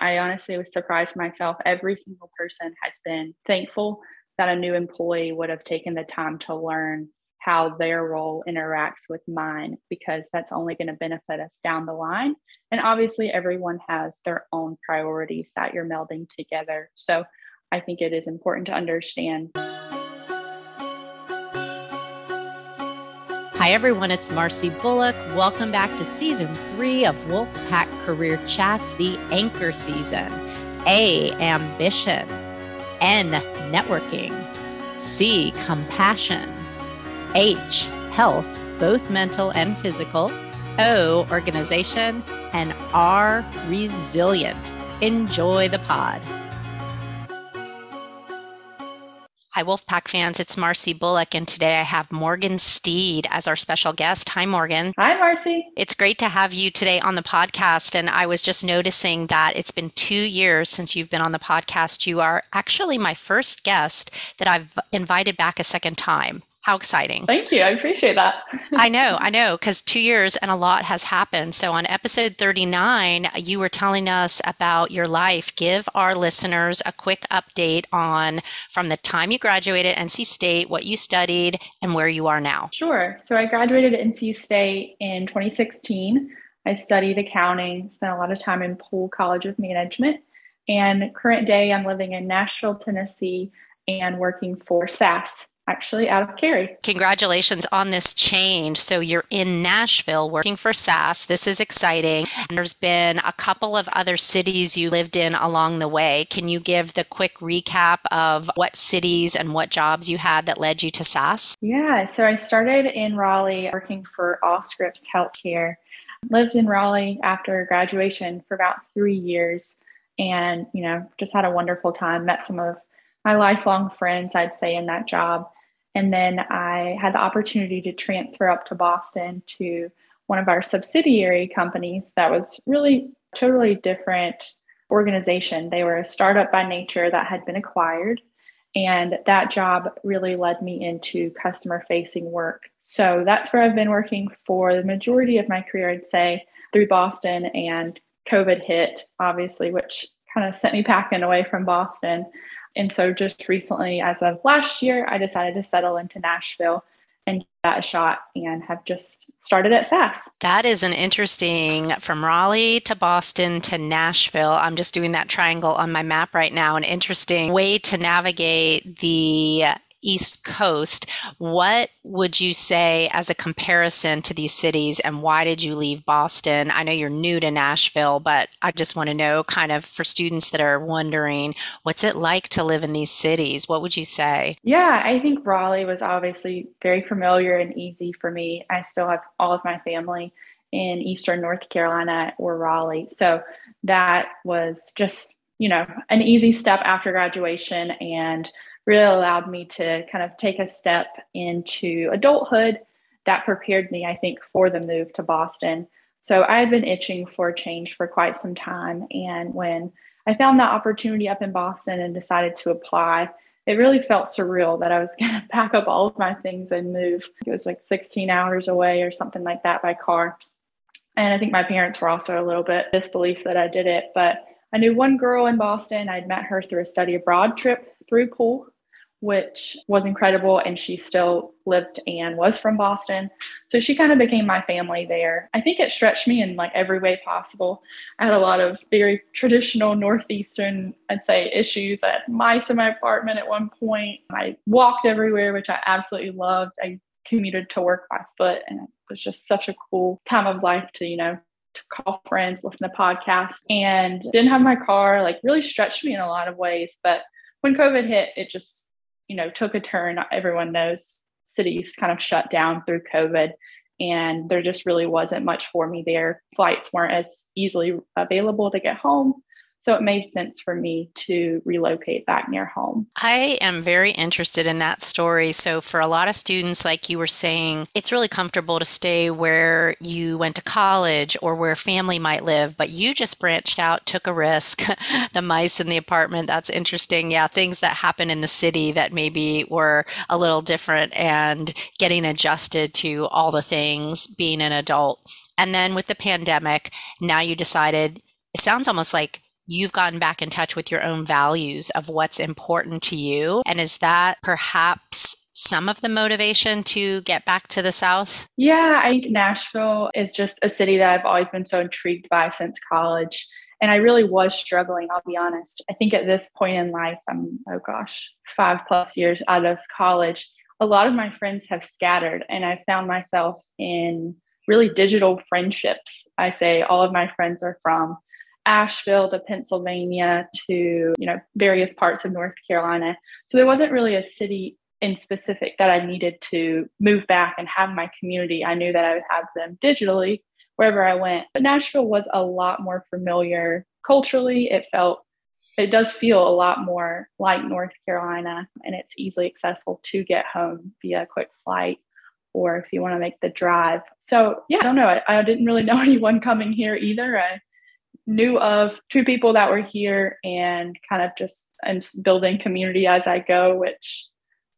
I honestly was surprised myself. Every single person has been thankful that a new employee would have taken the time to learn how their role interacts with mine because that's only going to benefit us down the line. And obviously, everyone has their own priorities that you're melding together. So I think it is important to understand. Hi, everyone. It's Marcy Bullock. Welcome back to season three of Wolfpack Career Chats, the anchor season. A, ambition. N, networking. C, compassion. H, health, both mental and physical. O, organization. And R, resilient. Enjoy the pod. Hi, Wolfpack fans. It's Marcy Bullock, and today I have Morgan Steed as our special guest. Hi, Morgan. Hi, Marcy. It's great to have you today on the podcast. And I was just noticing that it's been two years since you've been on the podcast. You are actually my first guest that I've invited back a second time. How exciting. Thank you. I appreciate that. I know, I know, because two years and a lot has happened. So, on episode 39, you were telling us about your life. Give our listeners a quick update on from the time you graduated NC State, what you studied, and where you are now. Sure. So, I graduated NC State in 2016. I studied accounting, spent a lot of time in Poole College of Management. And current day, I'm living in Nashville, Tennessee, and working for SAS, actually out of Cary. Congratulations on this change. So you're in Nashville working for SAS. This is exciting. And there's been a couple of other cities you lived in along the way. Can you give the quick recap of what cities and what jobs you had that led you to SAS? Yeah, so I started in Raleigh working for Allscripts Healthcare. Lived in Raleigh after graduation for about 3 years and, you know, just had a wonderful time. Met some of my lifelong friends, I'd say, in that job. And then I had the opportunity to transfer up to Boston to one of our subsidiary companies that was really totally different organization. They were a startup by nature that had been acquired. And that job really led me into customer facing work. So that's where I've been working for the majority of my career, I'd say, through Boston. And COVID hit, obviously, which kind of sent me packing away from Boston. And so just recently, as of last year, I decided to settle into Nashville and that a shot and have just started at SAS. That is an interesting from Raleigh to Boston to Nashville. I'm just doing that triangle on my map right now. An interesting way to navigate the East Coast. What would you say as a comparison to these cities, and why did you leave Boston? I know you're new to Nashville, but I just want to know kind of for students that are wondering, what's it like to live in these cities? What would you say? Yeah, I think Raleigh was obviously very familiar and easy for me. I still have all of my family in Eastern North Carolina or Raleigh. So that was just, you know, an easy step after graduation and really allowed me to kind of take a step into adulthood that prepared me, I think, for the move to Boston. So I had been itching for change for quite some time. And when I found that opportunity up in Boston and decided to apply, it really felt surreal that I was going to pack up all of my things and move. It was like 16 hours away or something like that by car. And I think my parents were also a little bit disbelief that I did it. But I knew one girl in Boston. I'd met her through a study abroad trip through Poole which was incredible. And she still lived and was from Boston. So she kind of became my family there. I think it stretched me in like every way possible. I had a lot of very traditional Northeastern, I'd say, issues at mice in my apartment at one point. I walked everywhere, which I absolutely loved. I commuted to work by foot and it was just such a cool time of life to, you know, to call friends, listen to podcasts, and didn't have my car, like really stretched me in a lot of ways. But when COVID hit, it just you know, took a turn. Everyone knows cities kind of shut down through COVID, and there just really wasn't much for me there. Flights weren't as easily available to get home. So it made sense for me to relocate back near home. I am very interested in that story. So, for a lot of students, like you were saying, it's really comfortable to stay where you went to college or where family might live, but you just branched out, took a risk. the mice in the apartment, that's interesting. Yeah, things that happen in the city that maybe were a little different and getting adjusted to all the things being an adult. And then with the pandemic, now you decided, it sounds almost like you've gotten back in touch with your own values of what's important to you. And is that perhaps some of the motivation to get back to the South? Yeah, I think Nashville is just a city that I've always been so intrigued by since college. And I really was struggling, I'll be honest. I think at this point in life, I'm, oh gosh, five plus years out of college, a lot of my friends have scattered, and I found myself in really digital friendships. I say all of my friends are from Asheville to Pennsylvania to, you know, various parts of North Carolina. So there wasn't really a city in specific that I needed to move back and have my community. I knew that I would have them digitally wherever I went. But Nashville was a lot more familiar culturally. It felt, it does feel a lot more like North Carolina, and it's easily accessible to get home via a quick flight or if you want to make the drive. So, yeah, I don't know. I, I didn't really know anyone coming here either. I knew of two people that were here and kind of just I'm building community as I go, which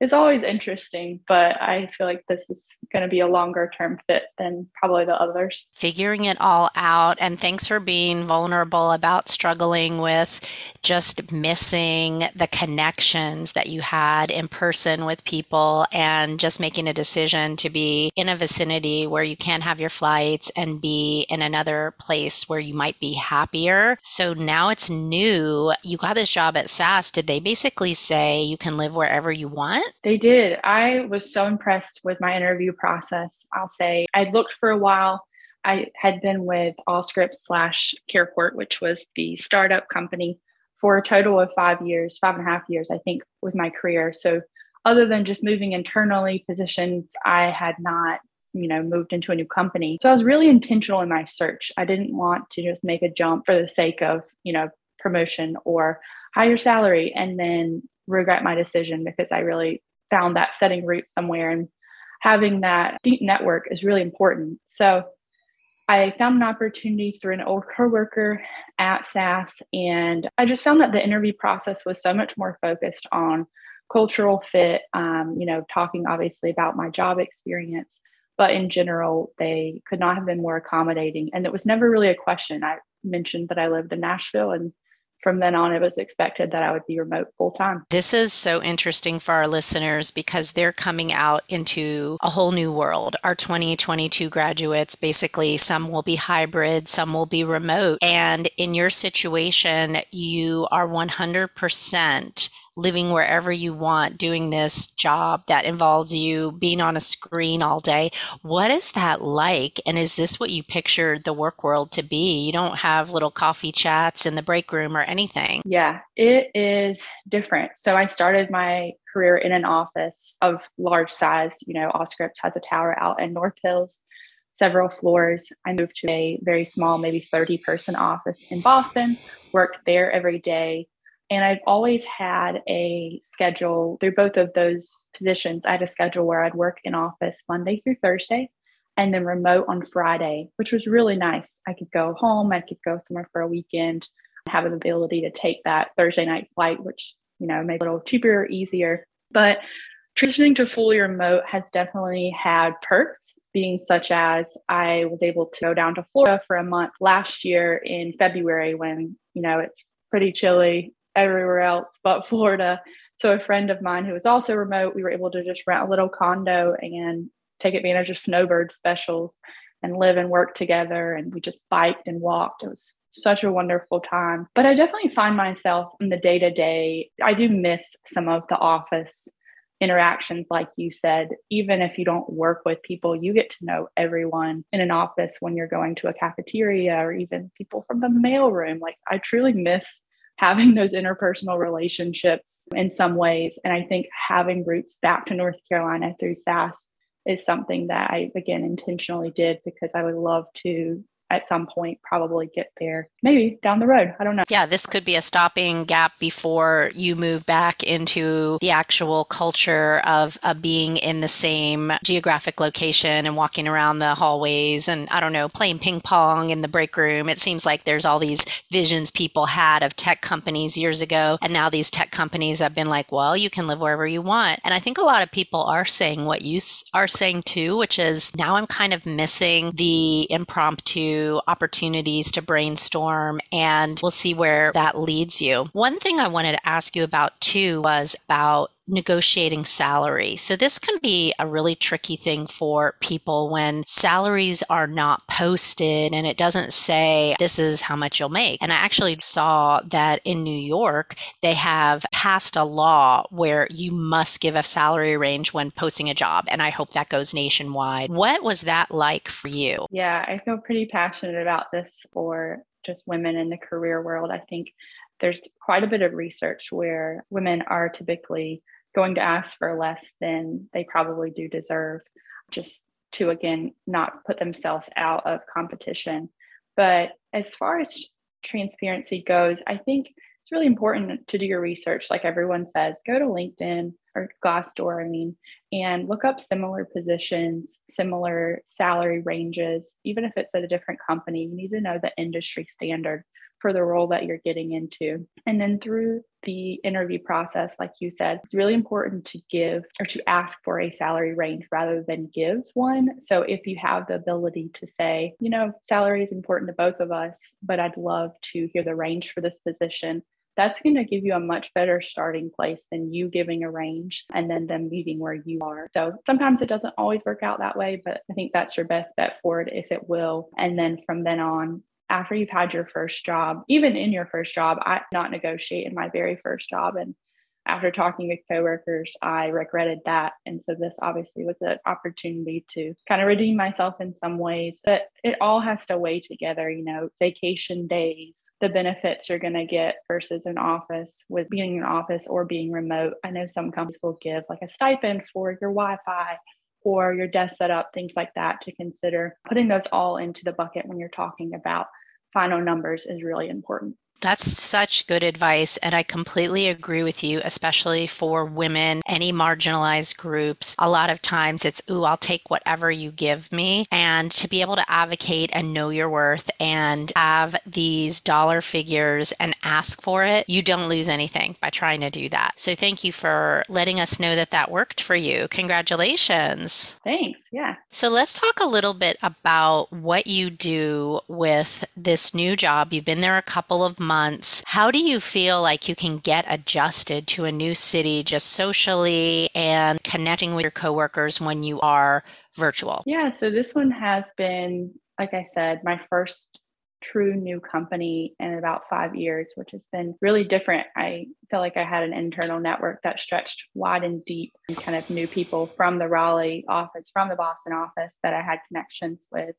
is always interesting, but I feel like this is going to be a longer term fit than probably the others. Figuring it all out. And thanks for being vulnerable about struggling with just missing the connections that you had in person with people and just making a decision to be in a vicinity where you can't have your flights and be in another place where you might be happier. So now it's new. You got this job at SAS. Did they basically say you can live wherever you want? They did. I was so impressed with my interview process. I'll say I looked for a while. I had been with Allscripts slash CarePort, which was the startup company, for a total of five years, five and a half years, I think, with my career. So, other than just moving internally positions, I had not, you know, moved into a new company. So, I was really intentional in my search. I didn't want to just make a jump for the sake of, you know, promotion or higher salary and then regret my decision because I really found that setting roots somewhere and having that deep network is really important. So I found an opportunity through an old coworker at SAS, and I just found that the interview process was so much more focused on cultural fit. Um, you know, talking obviously about my job experience, but in general, they could not have been more accommodating, and it was never really a question. I mentioned that I lived in Nashville, and from then on, it was expected that I would be remote full time. This is so interesting for our listeners because they're coming out into a whole new world. Our 2022 graduates, basically, some will be hybrid, some will be remote. And in your situation, you are 100% living wherever you want, doing this job that involves you being on a screen all day. What is that like? And is this what you pictured the work world to be? You don't have little coffee chats in the break room or anything. Yeah, it is different. So I started my career in an office of large size. You know, Allscripts has a tower out in North Hills several floors. I moved to a very small, maybe 30 person office in Boston, worked there every day, and I've always had a schedule through both of those positions. I had a schedule where I'd work in office Monday through Thursday and then remote on Friday, which was really nice. I could go home, I could go somewhere for a weekend, have an ability to take that Thursday night flight, which, you know, made it a little cheaper or easier. But transitioning to fully remote has definitely had perks, being such as I was able to go down to Florida for a month last year in February when, you know, it's pretty chilly everywhere else but Florida. So a friend of mine who was also remote, we were able to just rent a little condo and take advantage of snowbird specials and live and work together. And we just biked and walked. It was such a wonderful time. But I definitely find myself in the day to day, I do miss some of the office interactions, like you said. Even if you don't work with people, you get to know everyone in an office when you're going to a cafeteria or even people from the mailroom. Like, I truly miss having those interpersonal relationships in some ways. And I think having roots back to North Carolina through SAS is something that I, again, intentionally did because I would love to at some point probably get there maybe down the road i don't know. Yeah this could be a stopping gap before you move back into the actual culture of, of being in the same geographic location and walking around the hallways and i don't know playing ping pong in the break room. It seems like there's all these visions people had of tech companies years ago. And now these tech companies have been like well you can live wherever you want. And i think a lot of people are saying what you are saying too which is now i'm kind of missing the impromptu opportunities to brainstorm and we'll see where that leads you. One thing I wanted to ask you about too was about negotiating salary. So this can be a really tricky thing for people when salaries are not posted and it doesn't say this is how much you'll make. And I actually saw that in New York, they have passed a law where you must give a salary range when posting a job. And I hope that goes nationwide. What was that like for you? Yeah, I feel pretty passionate about this for just women in the career world. I think there's quite a bit of research where women are typically going to ask for less than they probably do deserve, just to again not put themselves out of competition. But as far as transparency goes, I think it's really important to do your research. Like everyone says, go to LinkedIn or Glassdoor, I mean, and look up similar positions, similar salary ranges. Even if it's at a different company, you need to know the industry standard for the role that you're getting into. And then through the interview process, like you said, it's really important to give or to ask for a salary range rather than give one. So if you have the ability to say, you know, salary is important to both of us, but I'd love to hear the range for this position. That's going to give you a much better starting place than you giving a range and then them meeting where you are. So sometimes it doesn't always work out that way, but I think that's your best bet for it if it will. And then from then on, after you've had your first job, even in your first job, I not negotiate in my very first job. And after talking with coworkers, I regretted that. And so this obviously was an opportunity to kind of redeem myself in some ways. But it all has to weigh together, you know, vacation days, the benefits you're going to get versus an office with being in an office or being remote. I know some companies will give like a stipend for your Wi Fi or your desk setup, things like that to consider. Putting those all into the bucket when you're talking about final numbers is really important. That's such good advice. And I completely agree with you, especially for women, any marginalized groups. A lot of times it's, ooh, I'll take whatever you give me. And to be able to advocate and know your worth and have these dollar figures and ask for it, you don't lose anything by trying to do that. So thank you for letting us know that that worked for you. Congratulations. Thanks. Yeah. So let's talk a little bit about what you do with this new job. You've been there a couple of months. How do you feel like you can get adjusted to a new city just socially and connecting with your coworkers when you are virtual? Yeah, so this one has been, like I said, my first true new company in about five years, which has been really different. I feel like I had an internal network that stretched wide and deep and kind of knew people from the Raleigh office, from the Boston office that I had connections with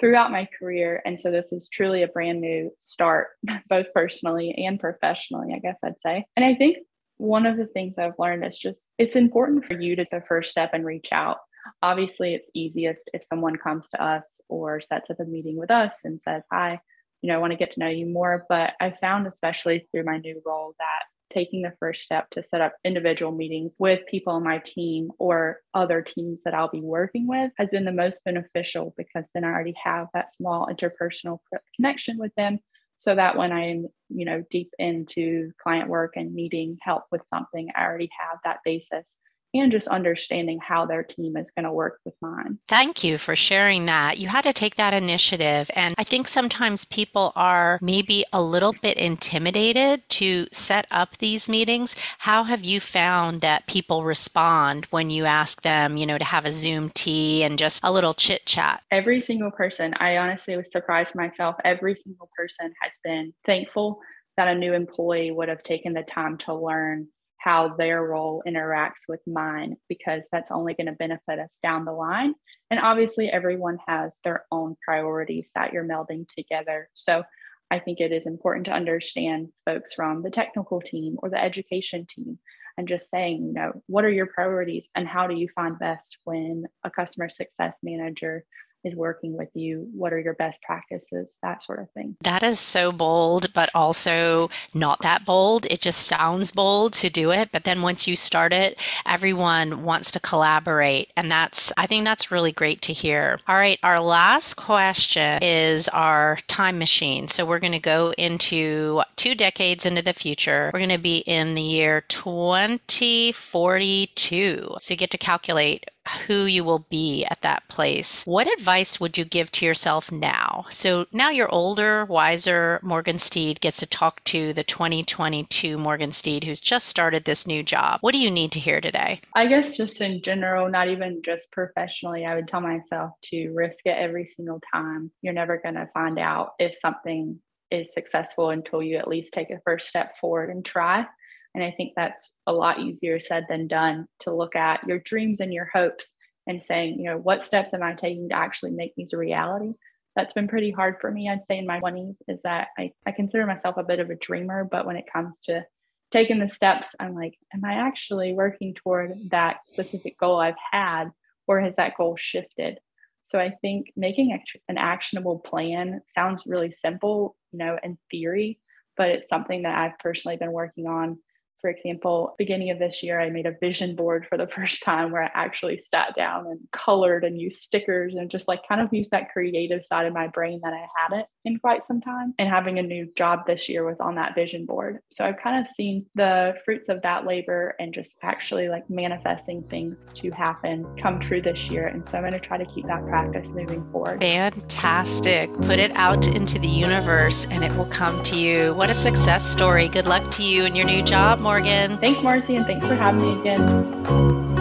throughout my career. And so this is truly a brand new start, both personally and professionally, I guess I'd say. And I think one of the things I've learned is just it's important for you to the first step and reach out. Obviously, it's easiest if someone comes to us or sets up a meeting with us and says, Hi, you know, I want to get to know you more. But I found, especially through my new role, that taking the first step to set up individual meetings with people on my team or other teams that I'll be working with has been the most beneficial because then I already have that small interpersonal connection with them so that when I'm, you know, deep into client work and needing help with something, I already have that basis and just understanding how their team is going to work with mine. Thank you for sharing that. You had to take that initiative. And I think sometimes people are maybe a little bit intimidated to set up these meetings. How have you found that people respond when you ask them, you know, to have a Zoom tea and just a little chit chat? Every single person, I honestly was surprised myself. Every single person has been thankful that a new employee would have taken the time to learn how their role interacts with mine because that's only going to benefit us down the line. And obviously, everyone has their own priorities that you're melding together. So I think it is important to understand folks from the technical team or the education team and just saying, you know, what are your priorities and how do you find best when a customer success manager is working with you? What are your best practices? That sort of thing. That is so bold, but also not that bold. It just sounds bold to do it. But then once you start it, everyone wants to collaborate. And that's, I think that's really great to hear. All right. Our last question is our time machine. So we're going to go into two decades into the future. We're going to be in the year 2042. So you get to calculate who you will be at that place. What advice would you give to yourself now? So now you're older, wiser. Morgan Steed gets to talk to the 2022 Morgan Steed who's just started this new job. What do you need to hear today? I guess just in general, not even just professionally, I would tell myself to risk it every single time. You're never going to find out if something is successful until you at least take a first step forward and try. And I think that's a lot easier said than done to look at your dreams and your hopes and saying, you know, what steps am I taking to actually make these a reality? That's been pretty hard for me, I'd say, in my 20s, is that I, I consider myself a bit of a dreamer, but when it comes to taking the steps, I'm like, am I actually working toward that specific goal I've had, or has that goal shifted? So I think making an actionable plan sounds really simple, you know, in theory, but it's something that I've personally been working on for example, beginning of this year, I made a vision board for the first time where I actually sat down and colored and used stickers and just like kind of used that creative side of my brain that I hadn't in quite some time. And having a new job this year was on that vision board. So I've kind of seen the fruits of that labor and just actually like manifesting things to happen come true this year. And so I'm going to try to keep that practice moving forward. Fantastic. Put it out into the universe and it will come to you. What a success story. Good luck to you and your new job, Morgan. Thanks, Marcy, and thanks for having me again.